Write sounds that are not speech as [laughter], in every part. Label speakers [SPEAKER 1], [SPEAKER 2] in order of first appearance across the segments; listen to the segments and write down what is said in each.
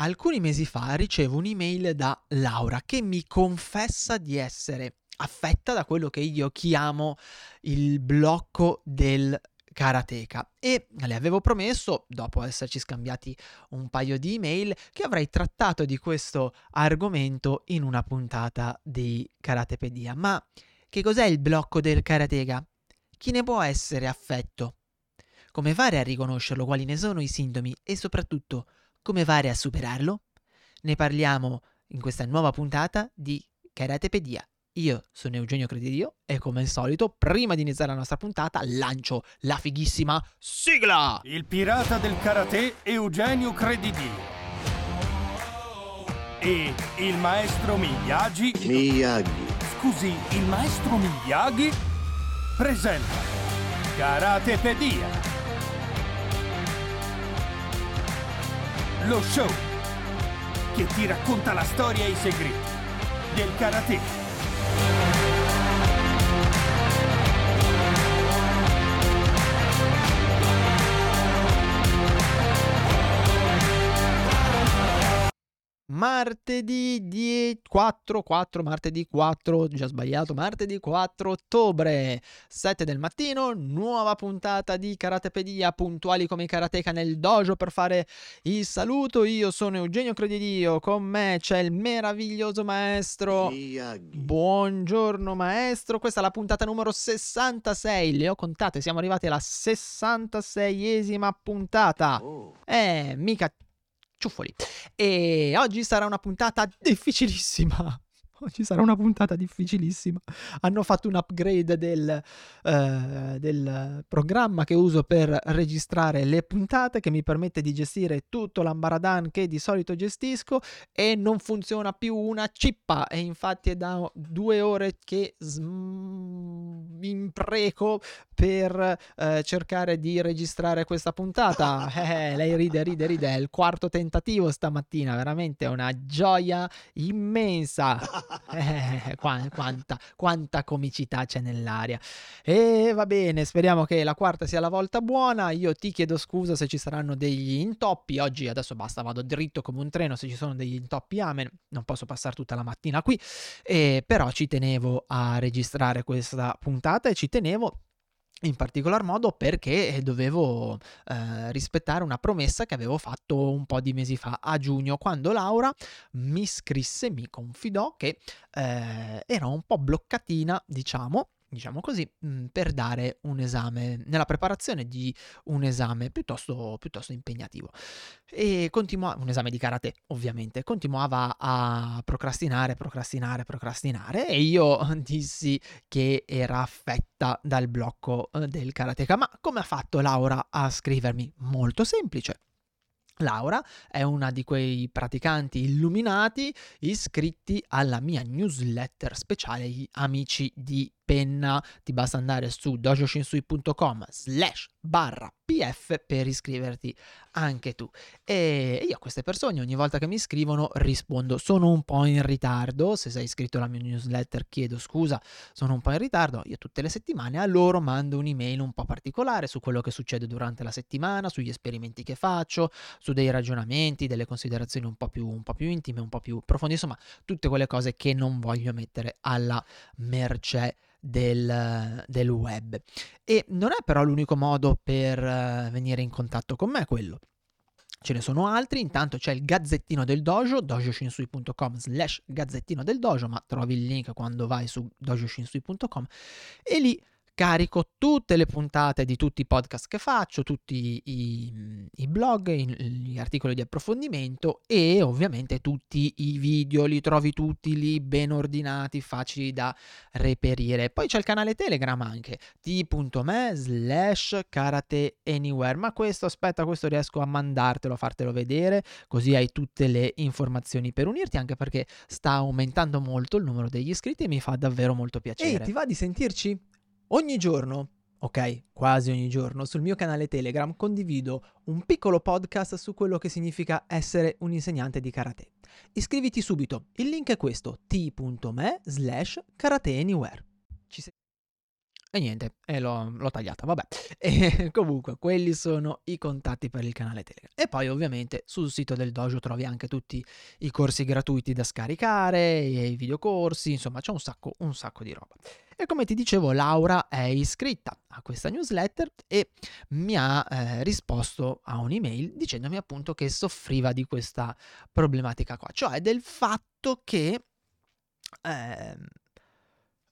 [SPEAKER 1] alcuni mesi fa ricevo un'email da Laura che mi confessa di essere affetta da quello che io chiamo il blocco del karateka e le avevo promesso, dopo esserci scambiati un paio di email, che avrei trattato di questo argomento in una puntata di Karatepedia. Ma che cos'è il blocco del karateka? Chi ne può essere affetto? Come fare a riconoscerlo? Quali ne sono i sintomi? E soprattutto, come fare a superarlo? Ne parliamo in questa nuova puntata di Karatepedia. Io sono Eugenio Credidio e come al solito, prima di iniziare la nostra puntata, lancio la fighissima sigla!
[SPEAKER 2] Il pirata del karate Eugenio Credidio. E il maestro Miyagi.
[SPEAKER 3] Miyagi.
[SPEAKER 2] Scusi, il maestro Miyagi presenta Karatepedia. Lo show che ti racconta la storia e i segreti del karate.
[SPEAKER 1] Martedì 10, 4, 4, martedì 4, già sbagliato, martedì 4 ottobre, 7 del mattino, nuova puntata di Karatepedia, puntuali come i karateka nel dojo per fare il saluto. Io sono Eugenio Credidio, con me c'è il meraviglioso maestro. Buongiorno maestro, questa è la puntata numero 66, le ho contate, siamo arrivati alla 66esima puntata.
[SPEAKER 3] Oh.
[SPEAKER 1] Eh, mica ciuffoli. E oggi sarà una puntata difficilissima. Oggi sarà una puntata difficilissima. Hanno fatto un upgrade del, eh, del programma che uso per registrare le puntate che mi permette di gestire tutto l'ambaradan che di solito gestisco e non funziona più una cippa e infatti è da due ore che sm- impreco per eh, cercare di registrare questa puntata. [laughs] Eh, lei ride, ride, ride. È il quarto tentativo stamattina, veramente una gioia immensa. [laughs] Eh, qua- quanta, quanta comicità c'è nell'aria. E va bene, speriamo che la quarta sia la volta buona. Io ti chiedo scusa se ci saranno degli intoppi. Oggi adesso basta, vado dritto come un treno. Se ci sono degli intoppi, amen. Non posso passare tutta la mattina qui. Eh, però ci tenevo a registrare questa puntata e ci tenevo in particolar modo perché dovevo eh, rispettare una promessa che avevo fatto un po' di mesi fa a giugno quando Laura mi scrisse, mi confidò che eh, era un po' bloccatina, diciamo, diciamo così, mh, per dare un esame, nella preparazione di un esame piuttosto, piuttosto impegnativo. E continuava, un esame di karate ovviamente, continuava a procrastinare, procrastinare, procrastinare e io [laughs] dissi che era affetta dal blocco eh, del karateka. Ma come ha fatto Laura a scrivermi? Molto semplice. Laura è una di quei praticanti illuminati iscritti alla mia newsletter speciale gli amici di penna ti basta andare su dojoshinsui.com slash barra pf per iscriverti anche tu. E io a queste persone ogni volta che mi scrivono rispondo sono un po' in ritardo se sei iscritto alla mia newsletter chiedo scusa sono un po' in ritardo io tutte le settimane a loro mando un'email un po' particolare su quello che succede durante la settimana sugli esperimenti che faccio su dei ragionamenti delle considerazioni un po' più, un po più intime un po' più profonde insomma tutte quelle cose che non voglio mettere alla mercé del, del web. E non è però l'unico modo per eh, venire in contatto con me quello. Ce ne sono altri, intanto c'è il Gazzettino del Dojo, dojoshinsui.com slash Gazzettino del Dojo, ma trovi il link quando vai su dojoshinsui.com e lì carico tutte le puntate di tutti i podcast che faccio, tutti i, i blog, gli articoli di approfondimento e ovviamente tutti i video, li trovi tutti lì ben ordinati, facili da reperire. Poi c'è il canale Telegram anche, t.me slash karate anywhere, ma questo aspetta, questo riesco a mandartelo, a fartelo vedere, così hai tutte le informazioni per unirti, anche perché sta aumentando molto il numero degli iscritti e mi fa davvero molto piacere. Ehi, ti va di sentirci? Ogni giorno, ok, quasi ogni giorno, sul mio canale Telegram condivido un piccolo podcast su quello che significa essere un insegnante di karate. Iscriviti subito, il link è questo, t.me slash karate anywhere. Ci E niente, e l'ho, l'ho tagliata, vabbè. [laughs] E comunque, quelli sono i contatti per il canale Telegram. E poi ovviamente sul sito del dojo trovi anche tutti i corsi gratuiti da scaricare, i videocorsi, insomma c'è un sacco, un sacco di roba. E come ti dicevo, Laura è iscritta a questa newsletter e mi ha eh, risposto a un'email dicendomi appunto che soffriva di questa problematica qua, cioè del fatto che eh,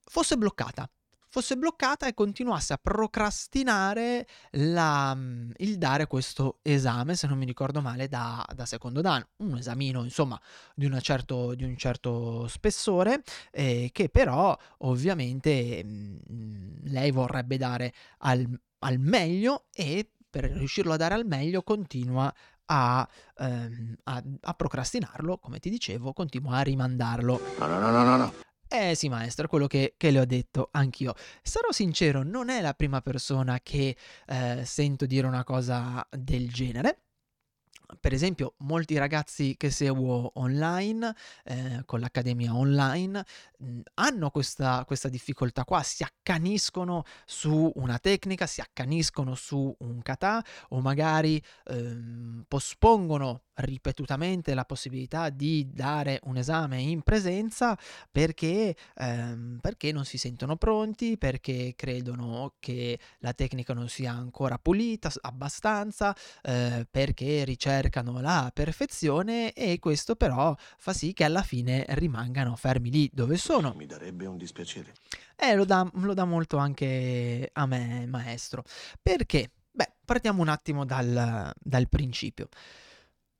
[SPEAKER 1] fosse bloccata fosse bloccata e continuasse a procrastinare la, mm, il dare questo esame, se non mi ricordo male, da, da secondo dan, un esamino insomma di, certo, di un certo spessore, eh, che però ovviamente mh, mm, lei vorrebbe dare al, al meglio e per riuscirlo a dare al meglio continua a, ehm, a, a, procrastinarlo, come ti dicevo, continua a rimandarlo.
[SPEAKER 2] No, no, no, no, no.
[SPEAKER 1] Eh sì, maestro, quello che, che, le ho detto anch'io. Sarò sincero, non è la prima persona che eh, sento dire una cosa del genere per esempio, molti ragazzi che seguo online, eh, con l'accademia online, mhmm, hanno questa, questa, difficoltà qua, si accaniscono su una tecnica, si accaniscono su un kata o magari ehm, pospongono ripetutamente la possibilità di dare un esame in presenza perché, ehm, perché non si sentono pronti, perché credono che la tecnica non sia ancora pulita abbastanza, eh, perché ricercano la perfezione e questo però fa sì che alla fine rimangano fermi lì dove sono.
[SPEAKER 2] Mi darebbe un dispiacere.
[SPEAKER 1] Eh, lo dà, lo dà molto anche a me, maestro. Perché? Beh, partiamo un attimo dal, dal principio.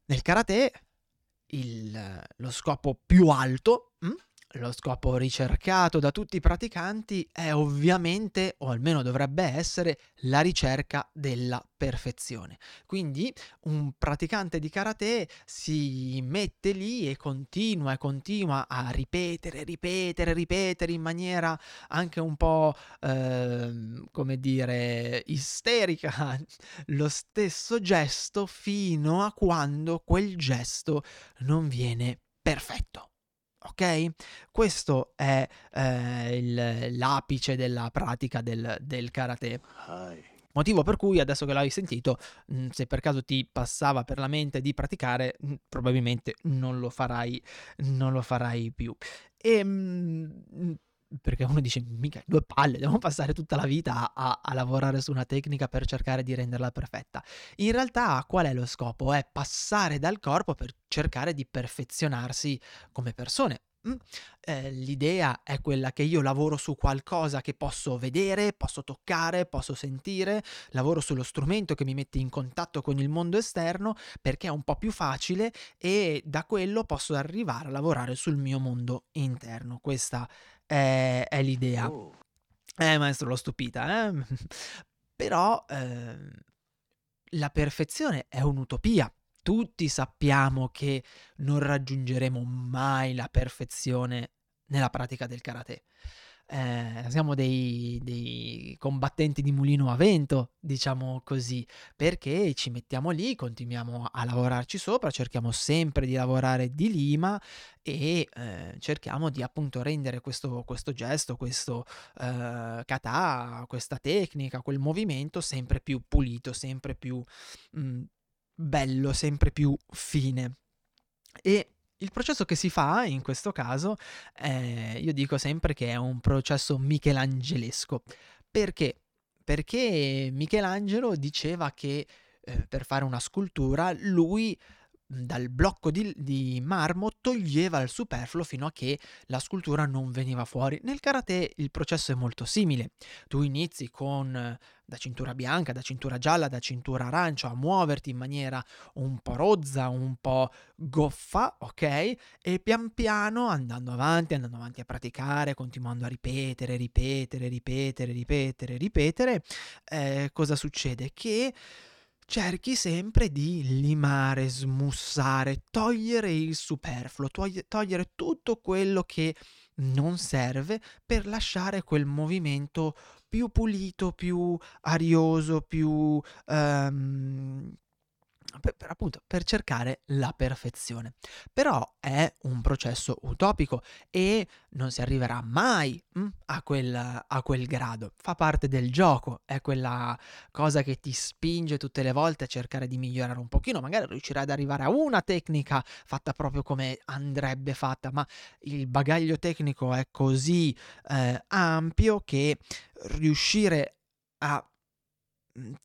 [SPEAKER 1] Nel karate il, lo scopo più alto mh? Lo scopo ricercato da tutti i praticanti è ovviamente, o almeno dovrebbe essere, la ricerca della perfezione. Quindi un praticante di karate si mette lì e continua e continua a ripetere, ripetere, ripetere in maniera anche un po', eh, come dire, isterica [laughs] lo stesso gesto fino a quando quel gesto non viene perfetto ok? Questo è eh, il, l'apice della pratica del, del karate. Motivo per cui adesso che l'hai sentito, mm, se per caso ti passava per la mente di praticare, mm, probabilmente non lo farai, non lo farai più. E mm, perché uno dice, mica due palle, devo passare tutta la vita a, a, lavorare su una tecnica per cercare di renderla perfetta. In realtà qual è lo scopo? È passare dal corpo per cercare di perfezionarsi come persone. Mm? Eh, l'idea è quella che io lavoro su qualcosa che posso vedere, posso toccare, posso sentire, lavoro sullo strumento che mi mette in contatto con il mondo esterno perché è un po' più facile e da quello posso arrivare a lavorare sul mio mondo interno. Questa è è, è l'idea. Oh. Eh, maestro, l'ho stupita, eh? [laughs] Però eh, la perfezione è un'utopia. Tutti sappiamo che non raggiungeremo mai la perfezione nella pratica del karate eh, siamo dei, dei, combattenti di mulino a vento, diciamo così, perché ci mettiamo lì, continuiamo a lavorarci sopra, cerchiamo sempre di lavorare di lima e eh, cerchiamo di appunto rendere questo, questo gesto, questo eh, kata, questa tecnica, quel movimento sempre più pulito, sempre più mh, mm, bello, sempre più fine. E il processo che si fa in questo caso, eh, io dico sempre che è un processo michelangelesco. Perché? Perché Michelangelo diceva che eh, per fare una scultura lui dal blocco di, di, marmo toglieva il superfluo fino a che la scultura non veniva fuori. Nel karate il processo è molto simile. Tu inizi con eh, da cintura bianca, da cintura gialla, da cintura arancia a muoverti in maniera un po' rozza, un po' goffa, ok? E pian piano andando avanti, andando avanti a praticare, continuando a ripetere, ripetere, ripetere, ripetere, ripetere, eh, cosa succede? Che cerchi sempre di limare, smussare, togliere il superfluo, togliere tutto quello che non serve per lasciare quel movimento più pulito, più arioso, più um, per, per, appunto per cercare la perfezione. Però è un processo utopico e non si arriverà mai hm, a, quel, a quel grado. Fa parte del gioco, è quella cosa che ti spinge tutte le volte a cercare di migliorare un pochino. Magari riuscirai ad arrivare a una tecnica fatta proprio come andrebbe fatta, ma il bagaglio tecnico è così eh, ampio che riuscire a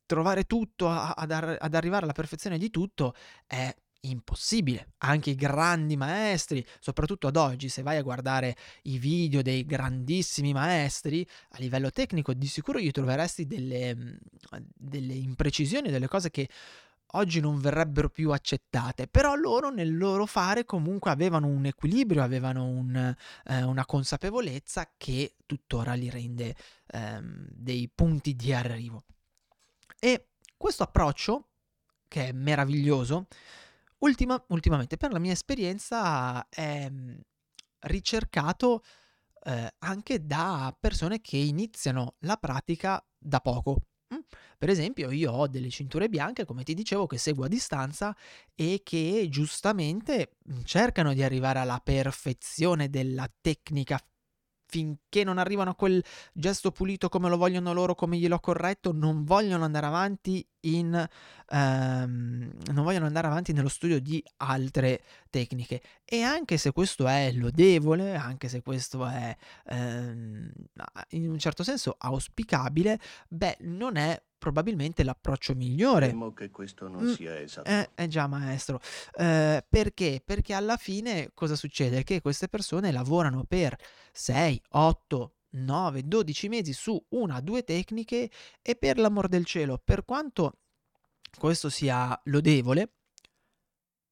[SPEAKER 1] trovare tutto, a, ad, ar- ad arrivare alla perfezione di tutto è impossibile. Anche i grandi maestri, soprattutto ad oggi, se vai a guardare i video dei grandissimi maestri, a livello tecnico di sicuro gli troveresti delle, mhmm, delle imprecisioni, delle cose che oggi non verrebbero più accettate, però loro nel loro fare comunque avevano un equilibrio, avevano un, eh, una consapevolezza che tuttora li rende ehm, dei punti di arrivo. E questo approccio, che è meraviglioso, ultima, ultimamente per la mia esperienza è mm, ricercato eh, anche da persone che iniziano la pratica da poco. Mm? Per esempio, io ho delle cinture bianche, come ti dicevo, che seguo a distanza e che giustamente cercano di arrivare alla perfezione della tecnica finché non arrivano a quel gesto pulito come lo vogliono loro, come gliel'ho corretto, non vogliono andare avanti in ehm, non vogliono andare avanti nello studio di altre tecniche. E anche se questo è lodevole, anche se questo è ehm, in un certo senso auspicabile, beh, non è probabilmente l'approccio migliore.
[SPEAKER 3] Temo che questo non mm, sia esatto.
[SPEAKER 1] Eh, eh già, maestro. Eh, perché? Perché alla fine cosa succede? Che queste persone lavorano per 6, 8, 9, 12 mesi su una, due tecniche e per l'amor del cielo, per quanto questo sia lodevole,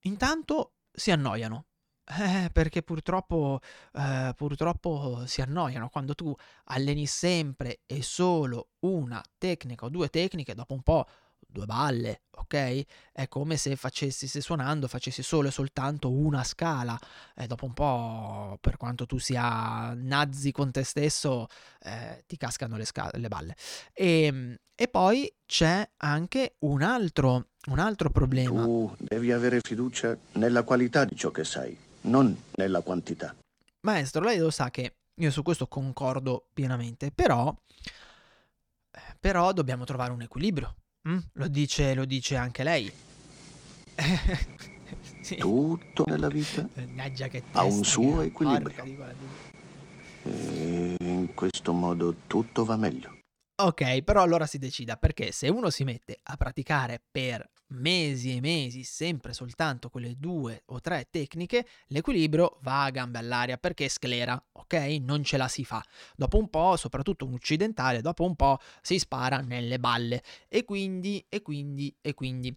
[SPEAKER 1] intanto si annoiano. Eh, perché purtroppo, eh, purtroppo si annoiano quando tu alleni sempre e solo una tecnica o due tecniche, dopo un po' due balle, ok? È come se facessi, se suonando facessi solo e soltanto una scala. E dopo un po', per quanto tu sia nazi con te stesso, eh, ti cascano le, sca- le balle. E, ehm, e, poi c'è anche un altro, un altro problema.
[SPEAKER 3] Tu devi avere fiducia nella qualità di ciò che sai, non nella quantità.
[SPEAKER 1] Maestro, lei lo sa che io su questo concordo pienamente, però, però dobbiamo trovare un equilibrio. Mm? Lo, dice, lo dice anche lei. [laughs]
[SPEAKER 3] sì. Tutto nella vita ha un suo equilibrio. E in questo modo tutto va meglio.
[SPEAKER 1] Ok, però allora si decida perché se uno si mette a praticare per mesi e mesi sempre soltanto quelle due o tre tecniche, l'equilibrio va a gambe all'aria perché sclera, ok? Non ce la si fa. Dopo un po', soprattutto un occidentale, dopo un po' si spara nelle balle e quindi, e quindi, e quindi.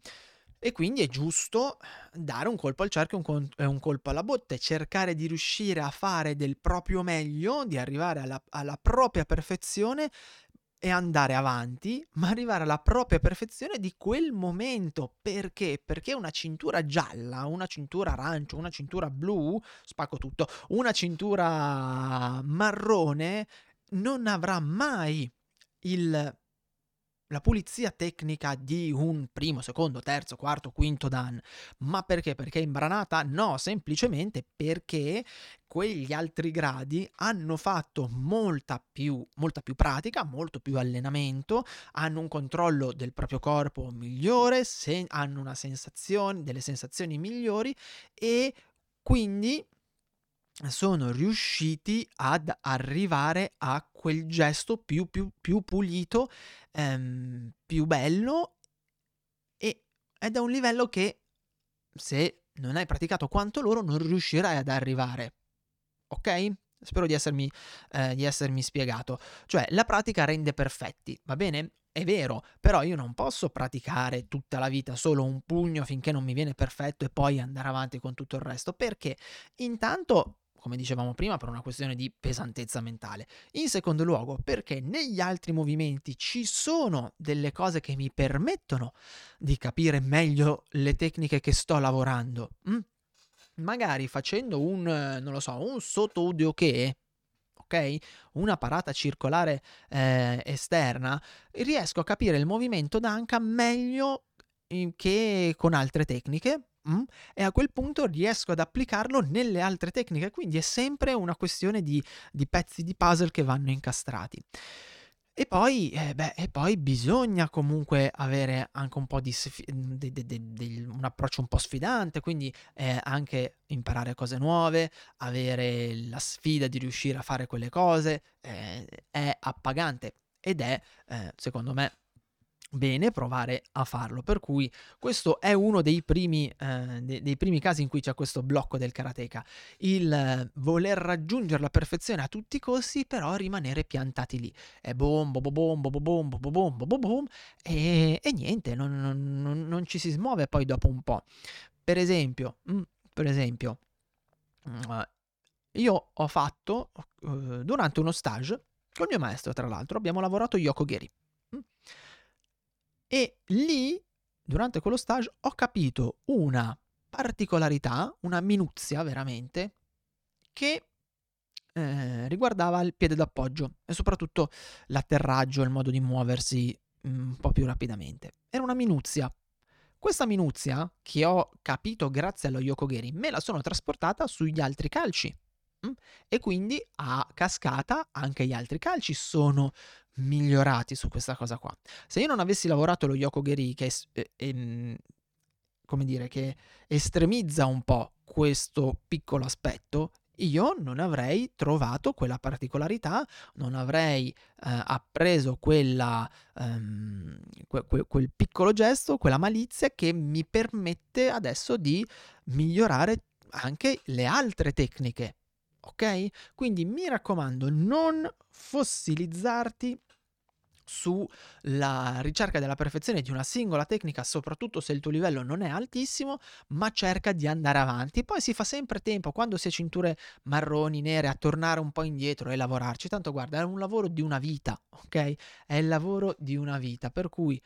[SPEAKER 1] E quindi è giusto dare un colpo al cerchio e un, un, colpo alla botte, cercare di riuscire a fare del proprio meglio, di arrivare alla, alla propria perfezione e andare avanti, ma arrivare alla propria perfezione di quel momento. Perché? Perché una cintura gialla, una cintura arancio, una cintura blu, spacco tutto, una cintura marrone non avrà mai il la pulizia tecnica di un primo, secondo, terzo, quarto, quinto dan. Ma perché? Perché è imbranata? No, semplicemente perché quegli altri gradi hanno fatto molta più, molta più pratica, molto più allenamento, hanno un controllo del proprio corpo migliore, se- hanno una sensazione, delle sensazioni migliori e quindi sono riusciti ad arrivare a quel gesto più, più, più pulito, ehm, più bello e è un livello che se non hai praticato quanto loro non riuscirai ad arrivare. Ok? Spero di essermi, eh, di essermi spiegato. Cioè, la pratica rende perfetti, va bene? È vero, però io non posso praticare tutta la vita solo un pugno finché non mi viene perfetto e poi andare avanti con tutto il resto, perché intanto come dicevamo prima, per una questione di pesantezza mentale. In secondo luogo, perché negli altri movimenti ci sono delle cose che mi permettono di capire meglio le tecniche che sto lavorando. Mm? Magari facendo un, non lo so, un sotto udio che ok? Una parata circolare eh, esterna, riesco a capire il movimento d'anca meglio che con altre tecniche. Mm? E a quel punto riesco ad applicarlo nelle altre tecniche, quindi è sempre una questione di, di pezzi di puzzle che vanno incastrati. E poi, eh, beh, e poi bisogna comunque avere anche un po' di, sfi- de- de- de- un approccio un po' sfidante, quindi eh, anche imparare cose nuove, avere la sfida di riuscire a fare quelle cose, eh, è appagante ed è, eh, secondo me, bene provare a farlo. Per cui questo è uno dei primi, eh, dei, dei primi casi in cui c'è questo blocco del karateka. Il eh, voler raggiungere la perfezione a tutti i costi, però rimanere piantati lì. E boom, boom, boom, boom, boom, boom, boom, boom, boom, e, e niente, non, non, non, ci si smuove poi dopo un po'. Per esempio, mm, per esempio, mm, io ho fatto uh, durante uno stage con il mio maestro, tra l'altro, abbiamo lavorato Yoko Geri. E lì, durante quello stage, ho capito una particolarità, una minuzia veramente, che eh, riguardava il piede d'appoggio e soprattutto l'atterraggio, il modo di muoversi mm, un po' più rapidamente. Era una minuzia. Questa minuzia, che ho capito grazie allo Yokogeri, me la sono trasportata sugli altri calci. Mm? E quindi a cascata anche gli altri calci sono migliorati su questa cosa qua. Se io non avessi lavorato lo Yoko Geri, che, è, è, come dire, che estremizza un po' questo piccolo aspetto, io non avrei trovato quella particolarità, non avrei eh, appreso quella, um, que- que- quel piccolo gesto, quella malizia che mi permette adesso di migliorare anche le altre tecniche ok? Quindi mi raccomando, non fossilizzarti sulla ricerca della perfezione di una singola tecnica, soprattutto se il tuo livello non è altissimo, ma cerca di andare avanti. Poi si fa sempre tempo, quando si è cinture marroni, nere, a tornare un po' indietro e lavorarci. Tanto guarda, è un lavoro di una vita, ok? È il lavoro di una vita, per cui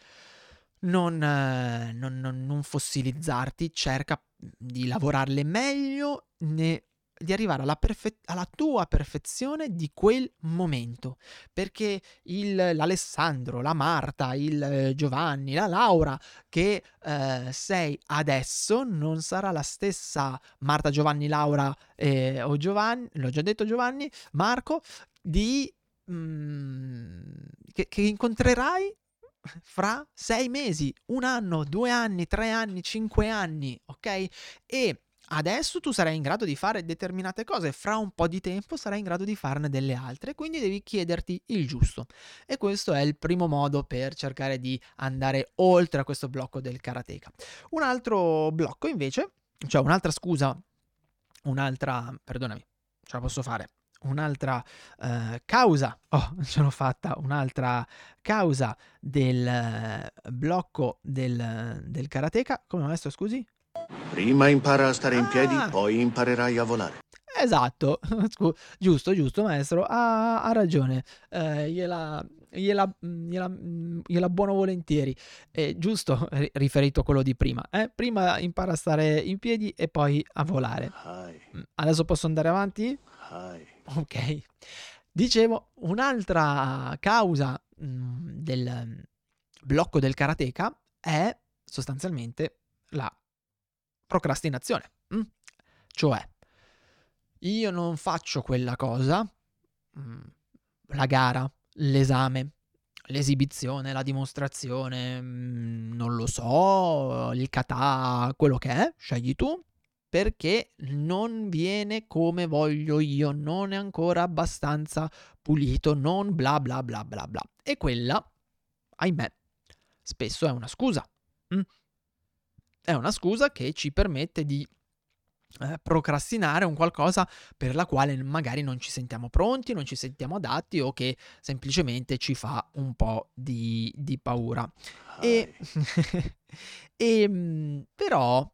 [SPEAKER 1] non, eh, non, non, non fossilizzarti, cerca di lavorarle meglio, ne di arrivare alla, perfe- alla, tua perfezione di quel momento. Perché il, l'Alessandro, la Marta, il eh, Giovanni, la Laura che eh, sei adesso non sarà la stessa Marta, Giovanni, Laura eh, o Giovanni, l'ho già detto Giovanni, Marco, di, mm, che, che incontrerai fra sei mesi, un anno, due anni, tre anni, cinque anni, ok? E Adesso tu sarai in grado di fare determinate cose, fra un po' di tempo sarai in grado di farne delle altre, quindi devi chiederti il giusto. E questo è il primo modo per cercare di andare oltre a questo blocco del karateka. Un altro blocco invece, cioè un'altra scusa, un'altra, perdonami, ce la posso fare, un'altra uh, causa, oh, [laughs] ce l'ho fatta, un'altra causa del uh, blocco del, del karateka, come maestro scusi?
[SPEAKER 3] Prima impara a stare in piedi,
[SPEAKER 1] Ah.
[SPEAKER 3] poi imparerai a volare.
[SPEAKER 1] Esatto, [laughs] giusto, giusto, maestro, ha, ha ragione, eh, gliela, gliela, gliela, gliela buono volentieri, Eh, giusto, ri- riferito a quello di prima, eh? Prima impara a stare in piedi e poi a volare. Mm, Adesso posso andare avanti? Ok. Dicevo, un'altra causa mm, del mm, blocco del karateka è sostanzialmente la procrastinazione. mm? Cioè, io non faccio quella cosa, mm, la gara, l'esame, l'esibizione, la dimostrazione, mm, non lo so, il kata, quello che è, scegli tu, perché non viene come voglio io, non è ancora abbastanza pulito, non bla bla bla bla bla. E quella, ahimè, spesso è una scusa. mm? È una scusa che ci permette di eh, procrastinare un qualcosa per la quale magari non ci sentiamo pronti, non ci sentiamo adatti o che semplicemente ci fa un po' di, di paura. E, [laughs] e, mm, però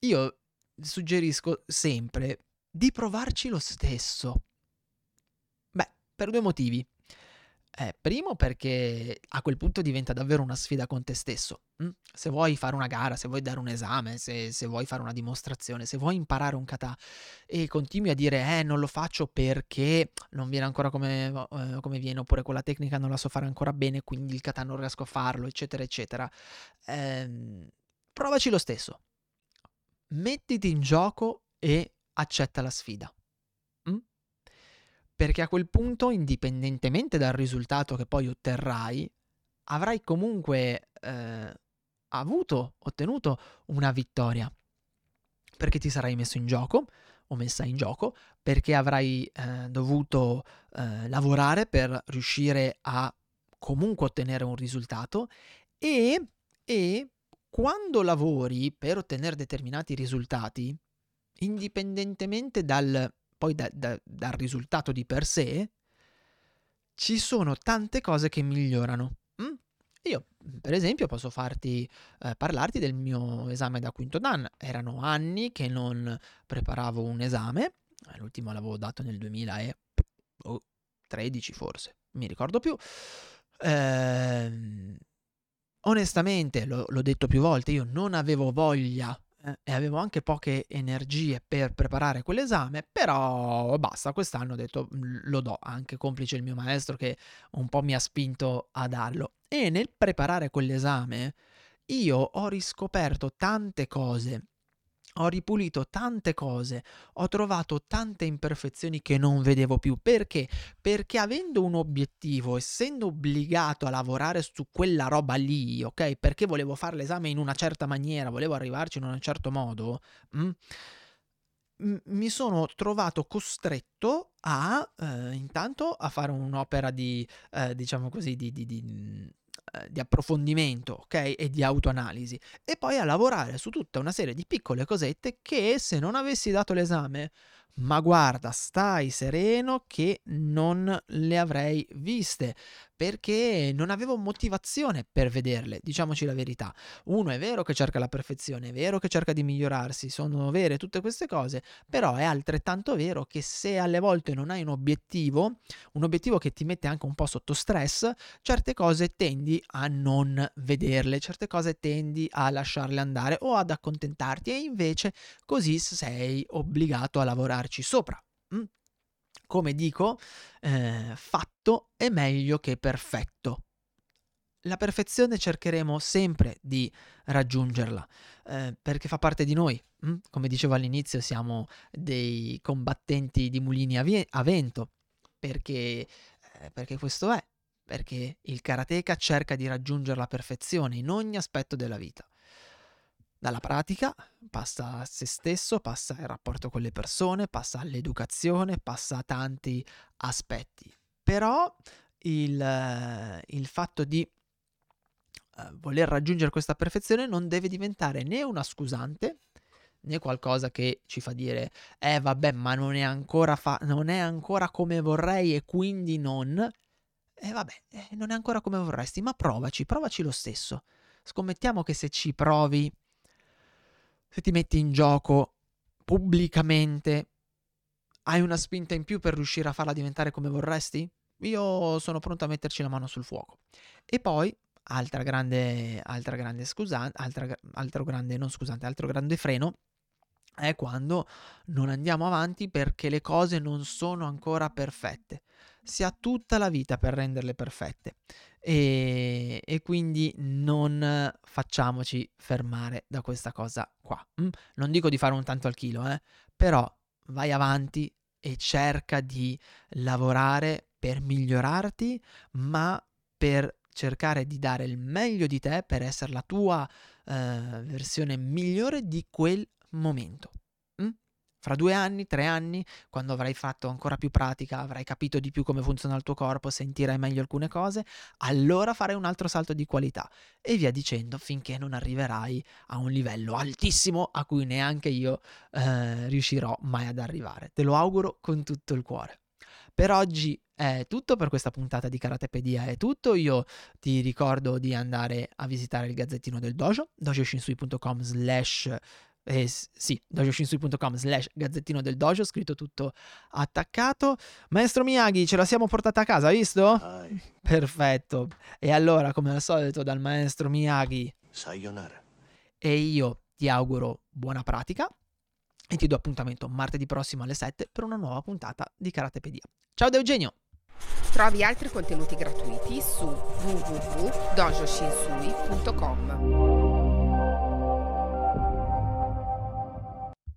[SPEAKER 1] io suggerisco sempre di provarci lo stesso. Beh, per due motivi. Eh, primo perché a quel punto diventa davvero una sfida con te stesso. Mm? Se vuoi fare una gara, se vuoi dare un esame, se, se, vuoi fare una dimostrazione, se vuoi imparare un kata e continui a dire eh non lo faccio perché non viene ancora come, eh, come viene oppure quella tecnica non la so fare ancora bene quindi il kata non riesco a farlo eccetera eccetera, ehm, provaci lo stesso. Mettiti in gioco e accetta la sfida perché a quel punto, indipendentemente dal risultato che poi otterrai, avrai comunque eh, avuto, ottenuto una vittoria, perché ti sarai messo in gioco o messa in gioco, perché avrai eh, dovuto eh, lavorare per riuscire a comunque ottenere un risultato e, e quando lavori per ottenere determinati risultati, indipendentemente dal poi da, da, dal risultato di per sé, ci sono tante cose che migliorano. Mm? Io, per esempio, posso farti eh, parlarti del mio esame da quinto Dan. Erano anni che non preparavo un esame. L'ultimo l'avevo dato nel 2013 forse, mi ricordo più. Eh, onestamente, lo, l'ho detto più volte, io non avevo voglia eh, e avevo anche poche energie per preparare quell'esame, però basta, quest'anno ho detto lo do, anche complice il mio maestro che un po' mi ha spinto a darlo. E nel preparare quell'esame io ho riscoperto tante cose ho ripulito tante cose, ho trovato tante imperfezioni che non vedevo più. Perché? Perché avendo un obiettivo, essendo obbligato a lavorare su quella roba lì, ok? Perché volevo fare l'esame in una certa maniera, volevo arrivarci in un certo modo, mh, mm, mi sono trovato costretto a eh, intanto a fare un'opera di, eh, diciamo così, di, di, di eh, di approfondimento, ok? E di autoanalisi. E poi a lavorare su tutta una serie di piccole cosette che se non avessi dato l'esame ma guarda, stai sereno che non le avrei viste perché non avevo motivazione per vederle, diciamoci la verità. Uno è vero che cerca la perfezione, è vero che cerca di migliorarsi, sono vere tutte queste cose, però è altrettanto vero che se alle volte non hai un obiettivo, un obiettivo che ti mette anche un po' sotto stress, certe cose tendi a non vederle, certe cose tendi a lasciarle andare o ad accontentarti e invece così sei obbligato a lavorarci sopra. Mm? come dico, eh, fatto è meglio che perfetto. La perfezione cercheremo sempre di raggiungerla, eh, perché fa parte di noi. Hm? Come dicevo all'inizio, siamo dei combattenti di mulini a, vie- a vento, perché, eh, perché questo è, perché il karateka cerca di raggiungere la perfezione in ogni aspetto della vita dalla pratica, passa a se stesso, passa al rapporto con le persone, passa all'educazione, passa a tanti aspetti. Però il, il fatto di uh, voler raggiungere questa perfezione non deve diventare né una scusante né qualcosa che ci fa dire eh vabbè ma non è ancora, fa- non è ancora come vorrei e quindi non eh vabbè eh, non è ancora come vorresti ma provaci provaci lo stesso scommettiamo che se ci provi se ti metti in gioco pubblicamente, hai una spinta in più per riuscire a farla diventare come vorresti? Io sono pronto a metterci la mano sul fuoco. E poi, altra grande, altra grande scusante, altra, altro grande, non scusante, altro grande freno è quando non andiamo avanti perché le cose non sono ancora perfette. Si ha tutta la vita per renderle perfette e, e quindi non facciamoci fermare da questa cosa qua. Mm? Non dico di fare un tanto al chilo, eh? però vai avanti e cerca di lavorare per migliorarti, ma per cercare di dare il meglio di te per essere la tua eh, versione migliore di quel momento. Fra due anni, tre anni, quando avrai fatto ancora più pratica, avrai capito di più come funziona il tuo corpo, sentirai meglio alcune cose, allora farai un altro salto di qualità e via dicendo finché non arriverai a un livello altissimo a cui neanche io eh, riuscirò mai ad arrivare. Te lo auguro con tutto il cuore. Per oggi è tutto per questa puntata di Karatepedia, è tutto. Io ti ricordo di andare a visitare il gazzettino del dojo, dojoshinsui.com slash Eh, sì, dojoshinsui.com slash gazzettino del dojo, scritto tutto attaccato. Maestro Miyagi, ce la siamo portata a casa, visto?
[SPEAKER 3] Ai,
[SPEAKER 1] Perfetto. E allora, come al solito, dal maestro Miyagi
[SPEAKER 3] sayonara.
[SPEAKER 1] e io ti auguro buona pratica e ti do appuntamento martedì prossimo alle 7 per una nuova puntata di Karatepedia. Ciao da Eugenio!
[SPEAKER 4] Trovi altri contenuti gratuiti su www.dojoshinsui.com.